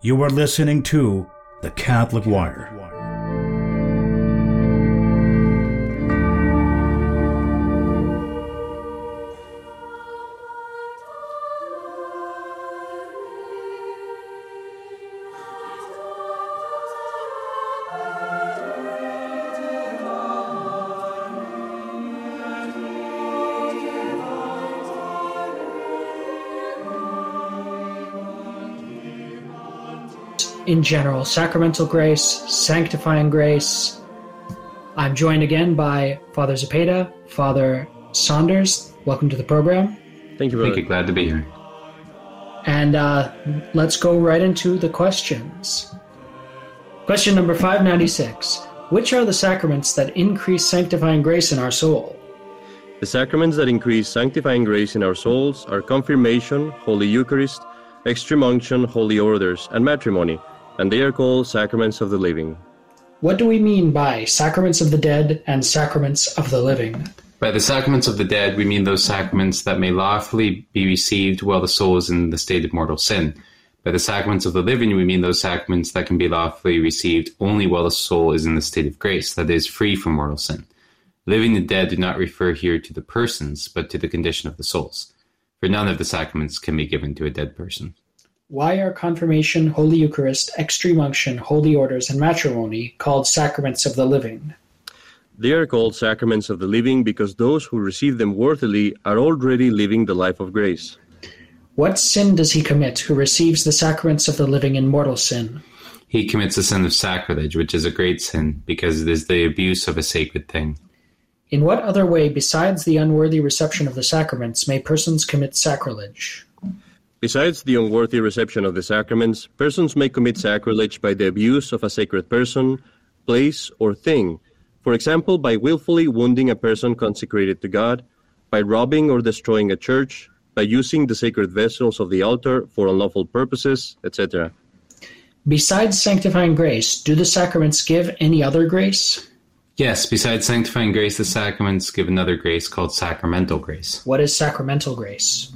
You are listening to The Catholic Wire. In general sacramental grace, sanctifying grace. I'm joined again by Father Zepeda, Father Saunders. Welcome to the program. Thank you, brother. Thank you. Glad to be here. And uh, let's go right into the questions. Question number 596 Which are the sacraments that increase sanctifying grace in our soul? The sacraments that increase sanctifying grace in our souls are confirmation, Holy Eucharist, extreme unction, holy orders, and matrimony, and they are called sacraments of the living. What do we mean by sacraments of the dead and sacraments of the living? By the sacraments of the dead, we mean those sacraments that may lawfully be received while the soul is in the state of mortal sin. By the sacraments of the living, we mean those sacraments that can be lawfully received only while the soul is in the state of grace, that is, free from mortal sin. Living the dead do not refer here to the persons, but to the condition of the souls. For none of the sacraments can be given to a dead person. Why are confirmation, Holy Eucharist, extreme unction, holy orders, and matrimony called sacraments of the living? They are called sacraments of the living because those who receive them worthily are already living the life of grace. What sin does he commit who receives the sacraments of the living in mortal sin? He commits the sin of sacrilege, which is a great sin because it is the abuse of a sacred thing. In what other way, besides the unworthy reception of the sacraments, may persons commit sacrilege? Besides the unworthy reception of the sacraments, persons may commit sacrilege by the abuse of a sacred person, place, or thing. For example, by willfully wounding a person consecrated to God, by robbing or destroying a church, by using the sacred vessels of the altar for unlawful purposes, etc. Besides sanctifying grace, do the sacraments give any other grace? Yes, besides sanctifying grace, the sacraments give another grace called sacramental grace. What is sacramental grace?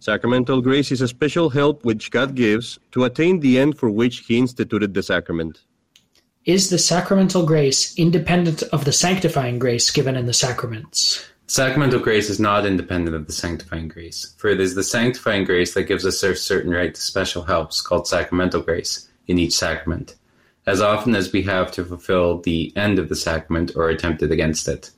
Sacramental grace is a special help which God gives to attain the end for which He instituted the sacrament. Is the sacramental grace independent of the sanctifying grace given in the sacraments? Sacramental grace is not independent of the sanctifying grace, for it is the sanctifying grace that gives us a certain right to special helps called sacramental grace in each sacrament, as often as we have to fulfill the end of the sacrament or attempted against it.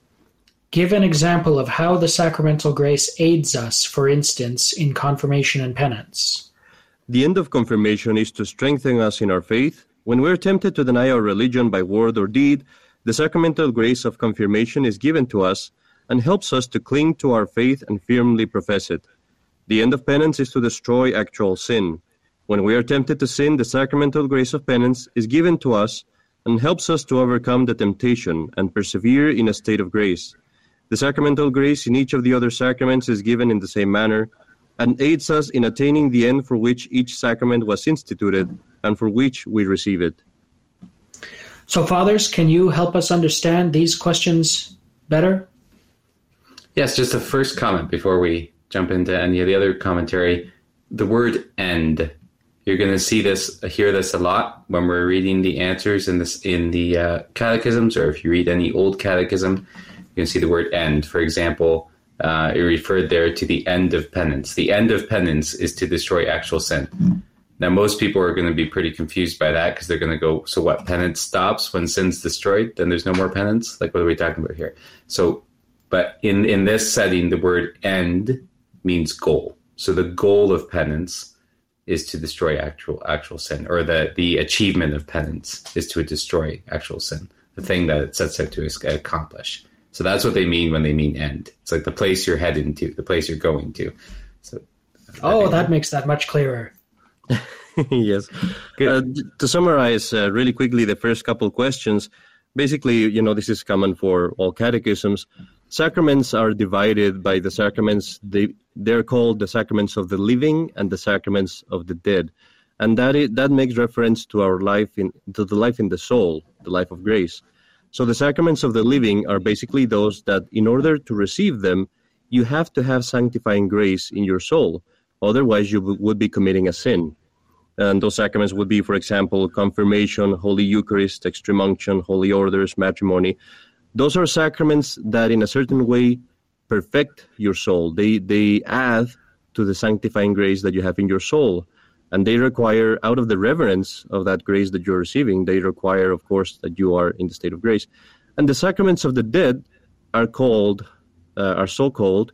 Give an example of how the sacramental grace aids us, for instance, in confirmation and penance. The end of confirmation is to strengthen us in our faith. When we are tempted to deny our religion by word or deed, the sacramental grace of confirmation is given to us and helps us to cling to our faith and firmly profess it. The end of penance is to destroy actual sin. When we are tempted to sin, the sacramental grace of penance is given to us and helps us to overcome the temptation and persevere in a state of grace. The sacramental grace in each of the other sacraments is given in the same manner and aids us in attaining the end for which each sacrament was instituted and for which we receive it. So, fathers, can you help us understand these questions better? Yes, just a first comment before we jump into any of the other commentary. The word end. You're going to see this, hear this a lot when we're reading the answers in this in the uh, catechisms, or if you read any old catechism, you can see the word end. For example, uh, it referred there to the end of penance. The end of penance is to destroy actual sin. Now, most people are going to be pretty confused by that because they're going to go, so what? Penance stops when sin's destroyed? Then there's no more penance? Like, what are we talking about here? So, but in, in this setting, the word end means goal. So the goal of penance is to destroy actual actual sin, or the, the achievement of penance is to destroy actual sin, the thing that it sets out to accomplish. So that's what they mean when they mean end. It's like the place you're heading to, the place you're going to. So, oh, that makes that much clearer. yes. Uh, to summarize uh, really quickly the first couple questions, basically, you know, this is common for all catechisms. Sacraments are divided by the sacraments. They they're called the sacraments of the living and the sacraments of the dead, and that is, that makes reference to our life in to the life in the soul, the life of grace. So the sacraments of the living are basically those that, in order to receive them, you have to have sanctifying grace in your soul. Otherwise, you would be committing a sin. And those sacraments would be, for example, confirmation, Holy Eucharist, extreme unction, holy orders, matrimony. Those are sacraments that, in a certain way, perfect your soul. They they add to the sanctifying grace that you have in your soul, and they require, out of the reverence of that grace that you're receiving, they require, of course, that you are in the state of grace. And the sacraments of the dead are called, uh, are so called,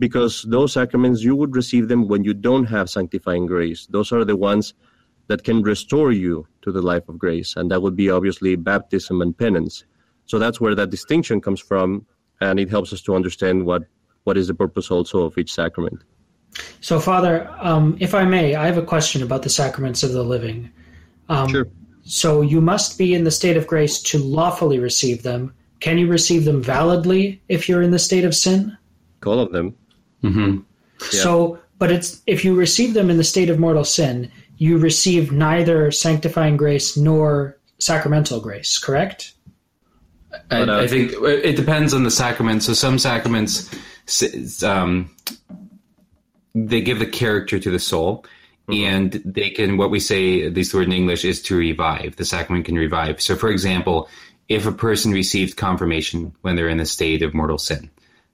because those sacraments you would receive them when you don't have sanctifying grace. Those are the ones that can restore you to the life of grace, and that would be obviously baptism and penance. So that's where that distinction comes from, and it helps us to understand what what is the purpose also of each sacrament. So, Father, um, if I may, I have a question about the sacraments of the living. Um, Sure. So, you must be in the state of grace to lawfully receive them. Can you receive them validly if you're in the state of sin? All of them. hmm So, but it's if you receive them in the state of mortal sin, you receive neither sanctifying grace nor sacramental grace, correct? I, uh, I think it depends on the sacrament. So some sacraments, um, they give the character to the soul, and they can what we say at least the word in English is to revive. The sacrament can revive. So, for example, if a person received confirmation when they're in a state of mortal sin,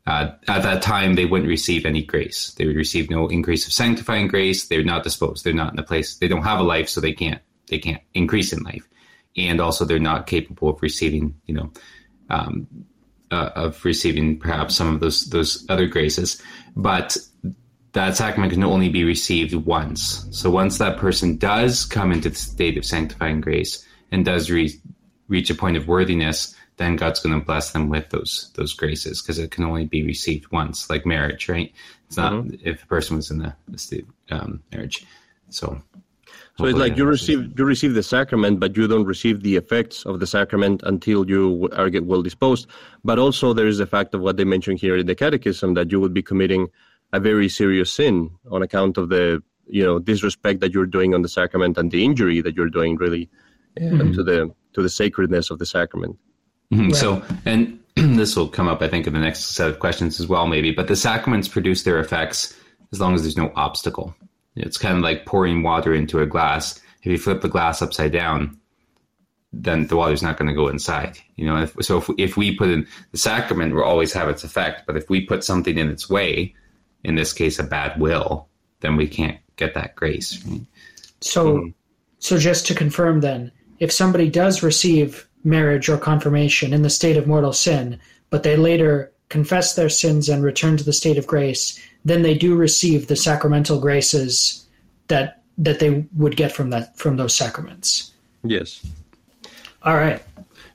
uh, at that time they wouldn't receive any grace. They would receive no increase of sanctifying grace. They're not disposed. They're not in a place. They don't have a life, so they can't. They can't increase in life, and also they're not capable of receiving. You know, um, uh, of receiving perhaps some of those those other graces, but that sacrament can only be received once. So once that person does come into the state of sanctifying grace and does re- reach a point of worthiness, then God's going to bless them with those those graces because it can only be received once, like marriage, right? It's not if a person was in the, the state um, marriage. So. So it's like you receive you receive the sacrament, but you don't receive the effects of the sacrament until you are get well disposed. But also there is the fact of what they mention here in the Catechism that you would be committing a very serious sin on account of the you know disrespect that you're doing on the sacrament and the injury that you're doing really uh, to the to the sacredness of the sacrament. Mhm. So, and this will come up, I think, in the next set of questions as well, maybe. But the sacraments produce their effects as long as there's no obstacle. It's kind of like pouring water into a glass. If you flip the glass upside down, then the water's not going to go inside. You know, if, so if, if we put in the sacrament, will always have its effect. But if we put something in its way, in this case, a bad will, then we can't get that grace. Right? So, so just to confirm, then, if somebody does receive marriage or confirmation in the state of mortal sin, but they later confess their sins and return to the state of grace, then they do receive the sacramental graces that that they would get from that from those sacraments. Yes. All right.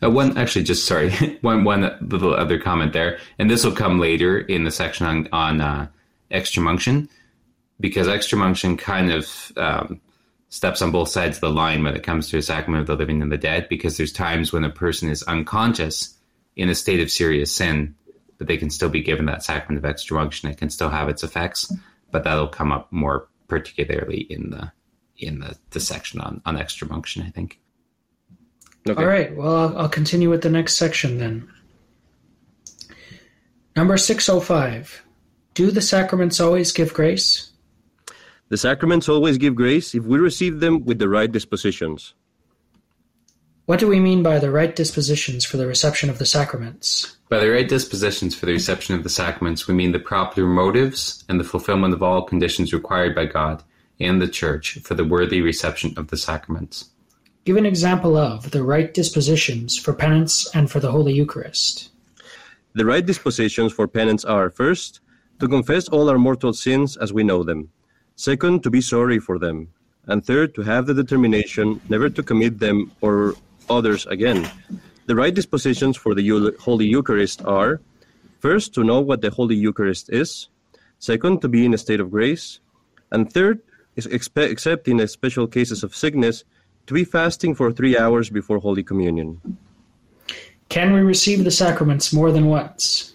Uh, one actually, just sorry, one one little other comment there, and this will come later in the section on on uh, extreme unction, because extreme unction kind of um, steps on both sides of the line when it comes to the sacrament of the living and the dead, because there's times when a person is unconscious in a state of serious sin, but they can still be given that sacrament of extreme unction. It can still have its effects, but that'll come up more particularly in the in the, the section on on extreme unction, I think. Okay. All right. Well, I'll, I'll continue with the next section then. Number 605. Do the sacraments always give grace? The sacraments always give grace if we receive them with the right dispositions. What do we mean by the right dispositions for the reception of the sacraments? By the right dispositions for the reception of the sacraments, we mean the proper motives and the fulfillment of all conditions required by God and the Church for the worthy reception of the sacraments. Give an example of the right dispositions for penance and for the Holy Eucharist. The right dispositions for penance are first, to confess all our mortal sins as we know them, second, to be sorry for them, and third, to have the determination never to commit them or others again. The right dispositions for the Holy Eucharist are first, to know what the Holy Eucharist is, second, to be in a state of grace, and third, except in special cases of sickness, to be fasting for three hours before Holy Communion. Can we receive the sacraments more than once?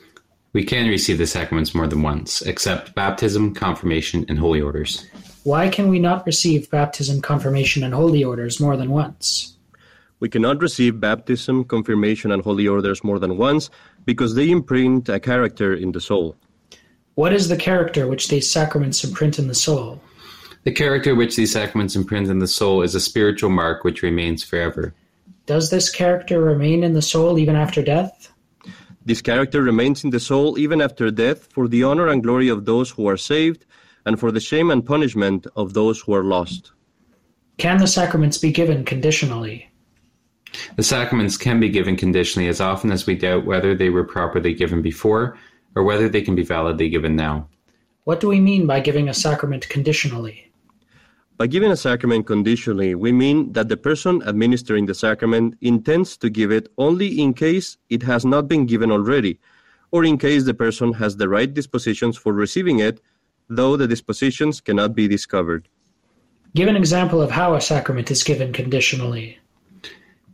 We can receive the sacraments more than once, except baptism, confirmation, and holy orders. Why can we not receive baptism, confirmation, and holy orders more than once? We cannot receive baptism, confirmation, and holy orders more than once because they imprint a character in the soul. What is the character which these sacraments imprint in the soul? The character which these sacraments imprint in the soul is a spiritual mark which remains forever. Does this character remain in the soul even after death? This character remains in the soul even after death for the honor and glory of those who are saved and for the shame and punishment of those who are lost. Can the sacraments be given conditionally? The sacraments can be given conditionally as often as we doubt whether they were properly given before or whether they can be validly given now. What do we mean by giving a sacrament conditionally? By giving a sacrament conditionally, we mean that the person administering the sacrament intends to give it only in case it has not been given already, or in case the person has the right dispositions for receiving it, though the dispositions cannot be discovered. Give an example of how a sacrament is given conditionally.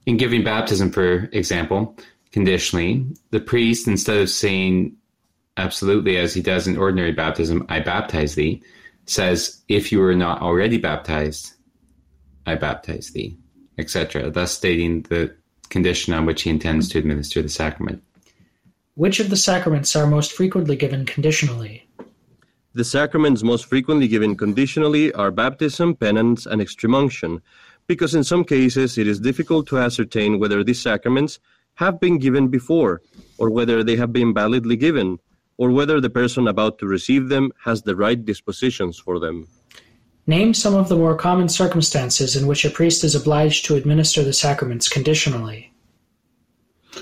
In giving baptism, for example, conditionally, the priest, instead of saying absolutely as he does in ordinary baptism, I baptize thee, says, If you are not already baptized, I baptize thee, etc., thus stating the condition on which he intends to administer the sacrament. Which of the sacraments are most frequently given conditionally? The sacraments most frequently given conditionally are baptism, penance, and extreme unction, because in some cases it is difficult to ascertain whether these sacraments have been given before, or whether they have been validly given, or whether the person about to receive them has the right dispositions for them. Name some of the more common circumstances in which a priest is obliged to administer the sacraments conditionally.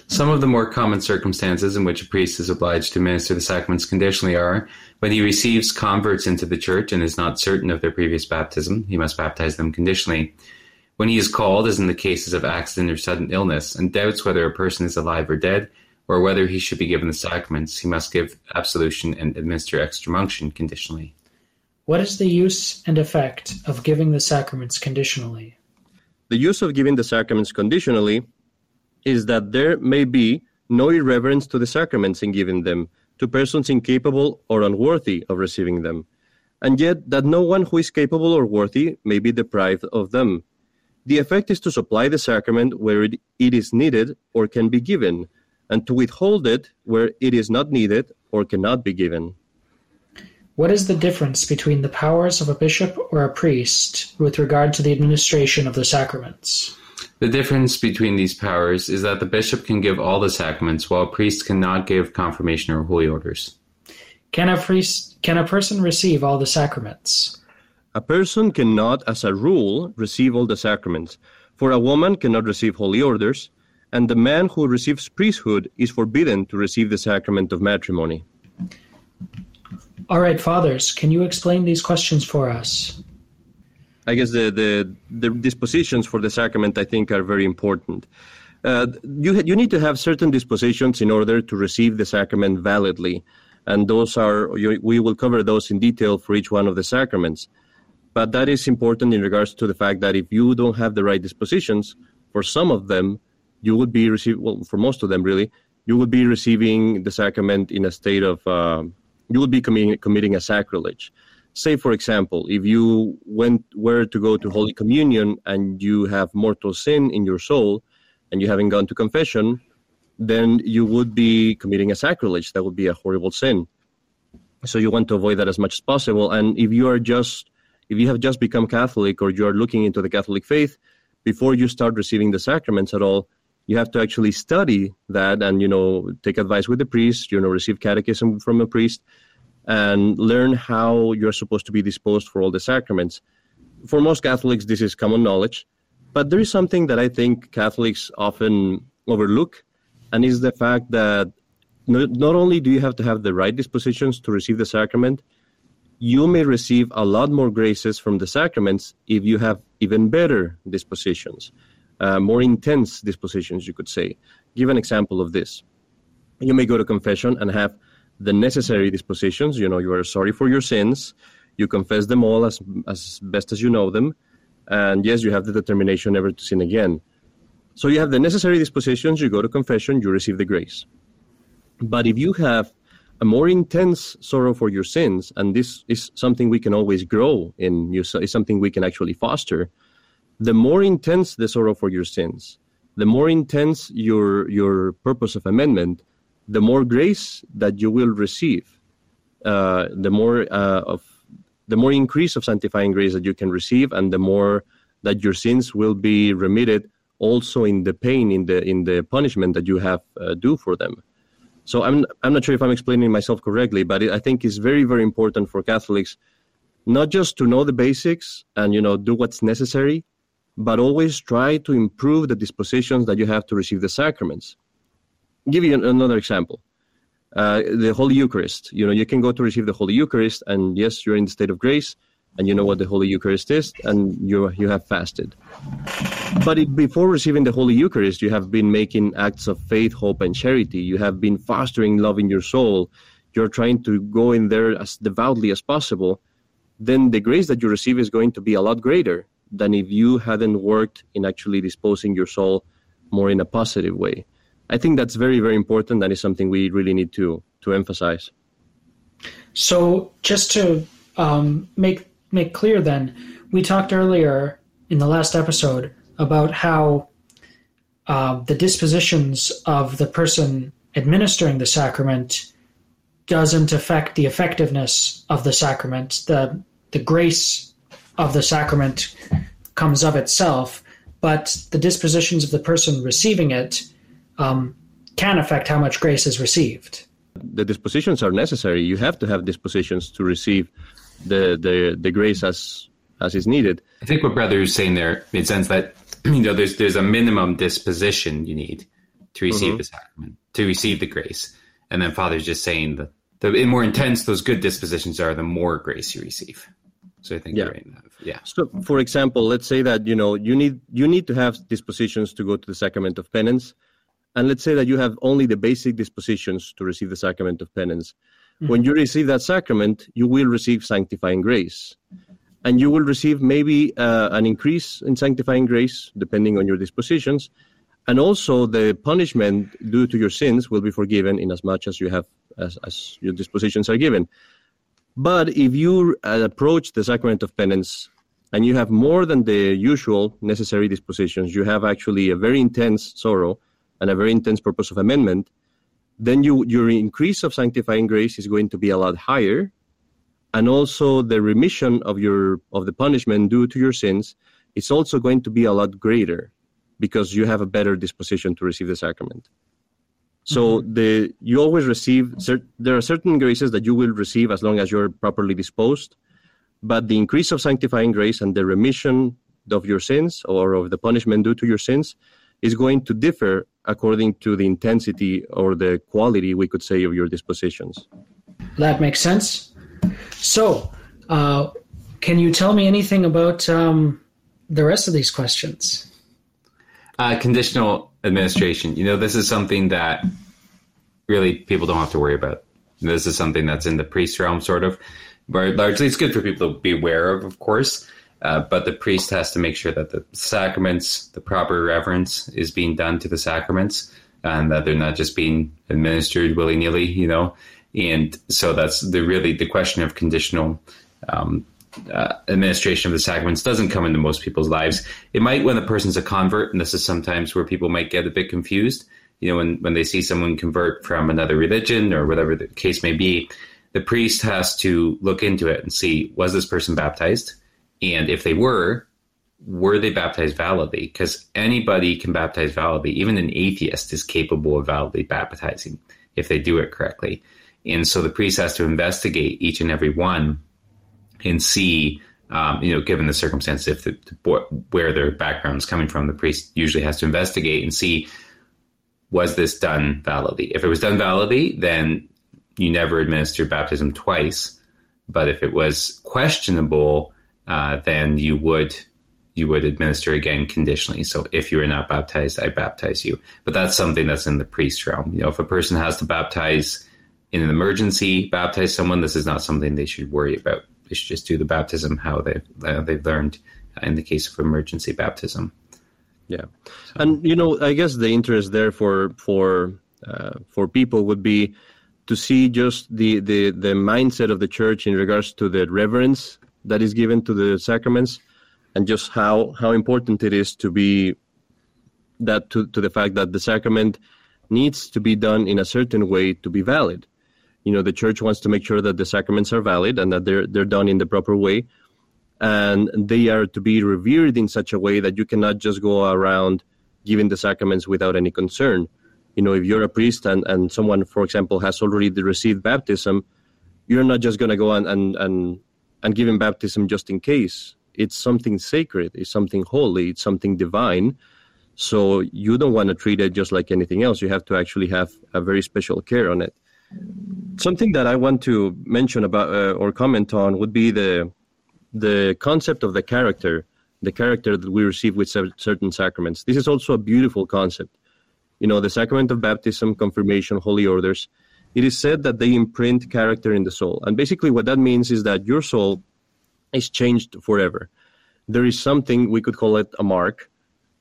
Some of the more common circumstances in which a priest is obliged to administer the sacraments conditionally are when he receives converts into the church and is not certain of their previous baptism, he must baptize them conditionally. When he is called, as in the cases of accident or sudden illness, and doubts whether a person is alive or dead, or whether he should be given the sacraments, he must give absolution and administer extreme unction conditionally. What is the use and effect of giving the sacraments conditionally? The use of giving the sacraments conditionally is that there may be no irreverence to the sacraments in giving them to persons incapable or unworthy of receiving them, and yet that no one who is capable or worthy may be deprived of them. The effect is to supply the sacrament where it, it is needed or can be given, and to withhold it where it is not needed or cannot be given. What is the difference between the powers of a bishop or a priest with regard to the administration of the sacraments? The difference between these powers is that the bishop can give all the sacraments while a priest cannot give confirmation or holy orders. Can a priest can a person receive all the sacraments? A person cannot as a rule receive all the sacraments, for a woman cannot receive holy orders, and the man who receives priesthood is forbidden to receive the sacrament of matrimony. All right, fathers, can you explain these questions for us? I guess the, the, the dispositions for the sacrament, I think, are very important. Uh, you, you need to have certain dispositions in order to receive the sacrament validly. And those are, you, we will cover those in detail for each one of the sacraments. But that is important in regards to the fact that if you don't have the right dispositions, for some of them, you would be receiving, well, for most of them really, you would be receiving the sacrament in a state of, uh, you would be committing, committing a sacrilege. Say, for example, if you went were to go to Holy Communion and you have mortal sin in your soul, and you haven't gone to confession, then you would be committing a sacrilege. That would be a horrible sin. So you want to avoid that as much as possible. And if you are just, if you have just become Catholic or you are looking into the Catholic faith, before you start receiving the sacraments at all, you have to actually study that and you know take advice with the priest you know receive catechism from a priest and learn how you're supposed to be disposed for all the sacraments. For most catholics this is common knowledge but there is something that i think catholics often overlook and is the fact that not only do you have to have the right dispositions to receive the sacrament you may receive a lot more graces from the sacraments if you have even better dispositions uh, more intense dispositions, you could say. Give an example of this. You may go to confession and have the necessary dispositions. You know, you are sorry for your sins. You confess them all as, as best as you know them. And yes, you have the determination never to sin again. So you have the necessary dispositions. You go to confession, you receive the grace. But if you have a more intense sorrow for your sins, and this is something we can always grow in, you, is something we can actually foster, the more intense the sorrow for your sins, the more intense your your purpose of amendment, the more grace that you will receive, uh, the more uh, of the more increase of sanctifying grace that you can receive, and the more that your sins will be remitted also in the pain in the in the punishment that you have uh, due for them. So i'm i'm not sure if i'm explaining myself correctly but it, i think it's very very important for catholics not just to know the basics and you know do what's necessary but always try to improve the dispositions that you have to receive the sacraments I'll give you another example uh, the holy eucharist you know you can go to receive the holy eucharist and yes you're in the state of grace and you know what the Holy Eucharist is, and you you have fasted. But if before receiving the Holy Eucharist, you have been making acts of faith, hope, and charity. You have been fostering love in your soul. You're trying to go in there as devoutly as possible. Then the grace that you receive is going to be a lot greater than if you hadn't worked in actually disposing your soul more in a positive way. I think that's very, very important. That is something we really need to to emphasize. So, just to um, make make clear then, we talked earlier in the last episode about how uh, the dispositions of the person administering the sacrament doesn't affect the effectiveness of the sacrament. The the grace of the sacrament comes of itself, but the dispositions of the person receiving it um, can affect how much grace is received. The dispositions are necessary. You have to have dispositions to receive the the the grace as as is needed. I think what brother is saying there made sense that you know there's there's a minimum disposition you need to receive mm-hmm. the sacrament to receive the grace, and then Father's just saying that the more intense those good dispositions are, the more grace you receive. So I think yeah. Right yeah. So for example, let's say that you know you need you need to have dispositions to go to the sacrament of penance, and let's say that you have only the basic dispositions to receive the sacrament of penance Mm-hmm. When you receive that sacrament, you will receive sanctifying grace. And you will receive maybe uh, an increase in sanctifying grace, depending on your dispositions. And also, the punishment due to your sins will be forgiven in as much as you have, as, as your dispositions are given. But if you uh, approach the sacrament of penance and you have more than the usual necessary dispositions, you have actually a very intense sorrow and a very intense purpose of amendment, then you, your increase of sanctifying grace is going to be a lot higher. And also the remission of your of the punishment due to your sins is also going to be a lot greater because you have a better disposition to receive the sacrament so mm-hmm. the you always receive there are certain graces that you will receive as long as you're properly disposed but the increase of sanctifying grace and the remission of your sins or of the punishment due to your sins is going to differ according to the intensity or the quality, we could say, of your dispositions. That makes sense. So, uh, can you tell me anything about um, the rest of these questions? Uh, conditional administration. You know, this is something that really people don't have to worry about. This is something that's in the priest realm, sort of. But largely, it's good for people to be aware of, of course. Uh, but the priest has to make sure that the sacraments, the proper reverence is being done to the sacraments and that they're not just being administered willy nilly, you know. And so that's the really the question of conditional um, uh, administration of the sacraments doesn't come into most people's lives. It might when the person's a convert, and this is sometimes where people might get a bit confused. You know, when, when they see someone convert from another religion or whatever the case may be, the priest has to look into it and see was this person baptized? And if they were, were they baptized validly? Because anybody can baptize validly. Even an atheist is capable of validly baptizing if they do it correctly. And so the priest has to investigate each and every one and see, um, you know, given the circumstances, if the, where their background is coming from, the priest usually has to investigate and see was this done validly. If it was done validly, then you never administer baptism twice. But if it was questionable, uh, then you would you would administer again conditionally. So if you are not baptized, I baptize you. But that's something that's in the priest realm. You know, if a person has to baptize in an emergency, baptize someone, this is not something they should worry about. They should just do the baptism how they've, uh, they've learned in the case of emergency baptism. Yeah, and you know, I guess the interest there for for uh, for people would be to see just the, the the mindset of the church in regards to the reverence that is given to the sacraments and just how how important it is to be that to, to the fact that the sacrament needs to be done in a certain way to be valid You know, the church wants to make sure that the sacraments are valid and that they're they're done in the proper way, and they are to be revered in such a way that you cannot just go around giving the sacraments without any concern. You know, if you're a priest and, and someone, for example, has already received baptism, you're not just going to go and, and, and, and give him baptism just in case. It's something sacred, it's something holy, it's something divine. So you don't want to treat it just like anything else. You have to actually have a very special care on it. Something that I want to mention about uh, or comment on would be the the concept of the character, the character that we receive with certain sacraments. This is also a beautiful concept. You know, the sacrament of baptism, confirmation, holy orders. It is said that they imprint character in the soul, and basically what that means is that your soul is changed forever. There is something we could call it a mark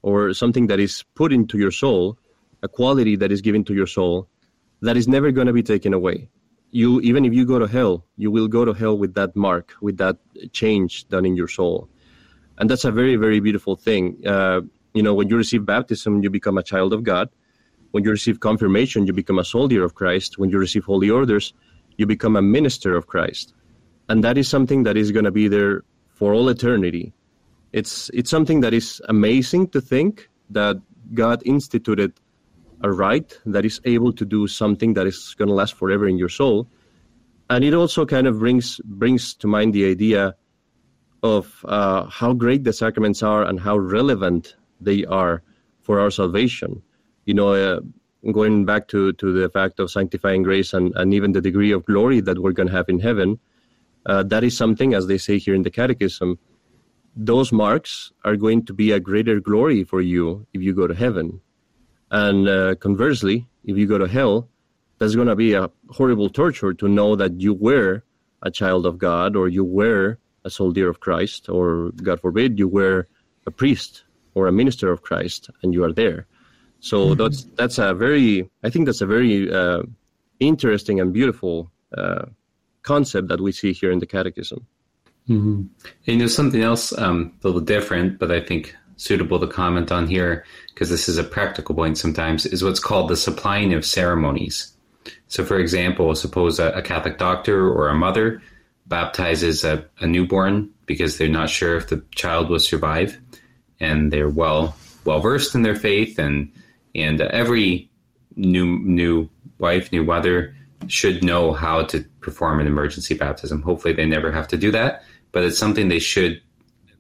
or something that is put into your soul, a quality that is given to your soul that is never going to be taken away. You even if you go to hell, you will go to hell with that mark, with that change done in your soul, and that's a very very beautiful thing. Uh, you know, when you receive baptism, you become a child of God. When you receive confirmation, you become a soldier of Christ. When you receive holy orders, you become a minister of Christ, and that is something that is going to be there for all eternity it's it's something that is amazing to think that God instituted a rite that is able to do something that is going to last forever in your soul, and it also kind of brings brings to mind the idea of uh, how great the sacraments are and how relevant they are for our salvation. You know, uh, going back to, to the fact of sanctifying grace and, and even the degree of glory that we're going to have in heaven, uh, that is something, as they say here in the Catechism, those marks are going to be a greater glory for you if you go to heaven. And uh, conversely, if you go to hell, that's going to be a horrible torture to know that you were a child of God or you were a soldier of Christ or, God forbid, you were a priest or a minister of Christ and you are there. So mm-hmm. that's that's a very I think that's a very uh, interesting and beautiful uh, concept that we see here in the Catechism. Mm-hmm. And you know something else um, a little different, but I think suitable to comment on here because this is a practical point sometimes is what's called the supplying of ceremonies. So, for example, suppose a, a Catholic doctor or a mother baptizes a, a, newborn because they're not sure if the child will survive, and they're well well versed in their faith, and and every new new wife, new mother should know how to perform an emergency baptism. Hopefully, they never have to do that but it's something they should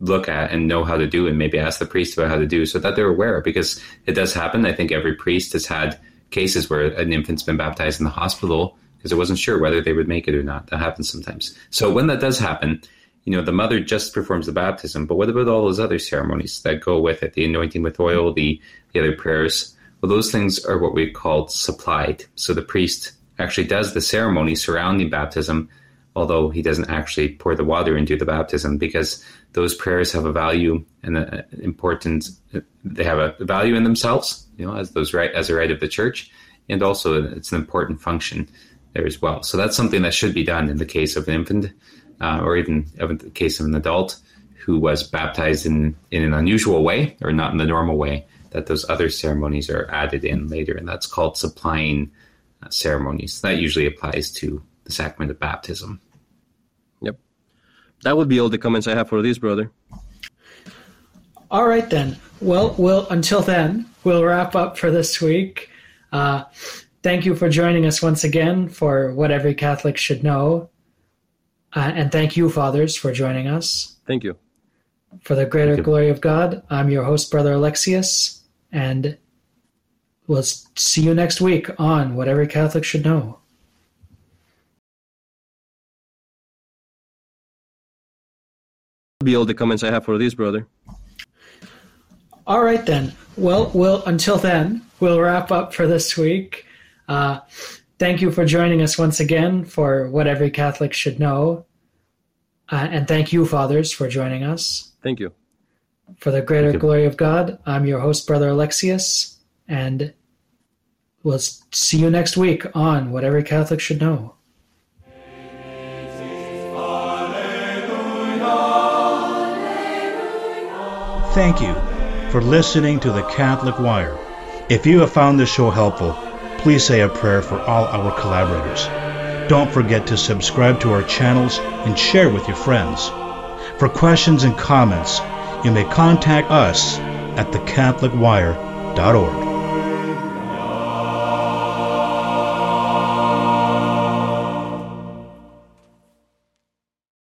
look at and know how to do and maybe ask the priest about how to do so that they're aware because it does happen. I think every priest has had cases where an infant's been baptized in the hospital because it wasn't sure whether they would make it or not. That happens sometimes. So when that does happen, you know, the mother just performs the baptism, but what about all those other ceremonies that go with it? The anointing with oil, the, the other prayers. Well, those things are what we call supplied. So the priest actually does the ceremony surrounding baptism although he doesn't actually pour the water into the baptism because those prayers have a value and an importance they have a value in themselves you know as those right as a rite of the church and also it's an important function there as well. So that's something that should be done in the case of an infant uh, or even in the case of an adult who was baptized in in an unusual way or not in the normal way that those other ceremonies are added in later. And that's called supplying uh, ceremonies. That usually applies to the sacrament of baptism. That would be all the comments I have for this, brother. All right, then. Well, we'll until then, we'll wrap up for this week. Uh, thank you for joining us once again for what every Catholic should know. Uh, and thank you, fathers, for joining us. Thank you. For the greater glory of God, I'm your host, Brother Alexius, and we'll see you next week on What Every Catholic Should Know. Be all the comments I have for this, brother. All right, then. Well, we'll until then, we'll wrap up for this week. Uh, thank you for joining us once again for what every Catholic should know. Uh, and thank you, fathers, for joining us. Thank you. For the greater glory of God, I'm your host, Brother Alexius, and we'll see you next week on What Every Catholic Should Know. Thank you for listening to the Catholic Wire. If you have found this show helpful, please say a prayer for all our collaborators. Don't forget to subscribe to our channels and share with your friends. For questions and comments, you may contact us at thecatholicwire.org.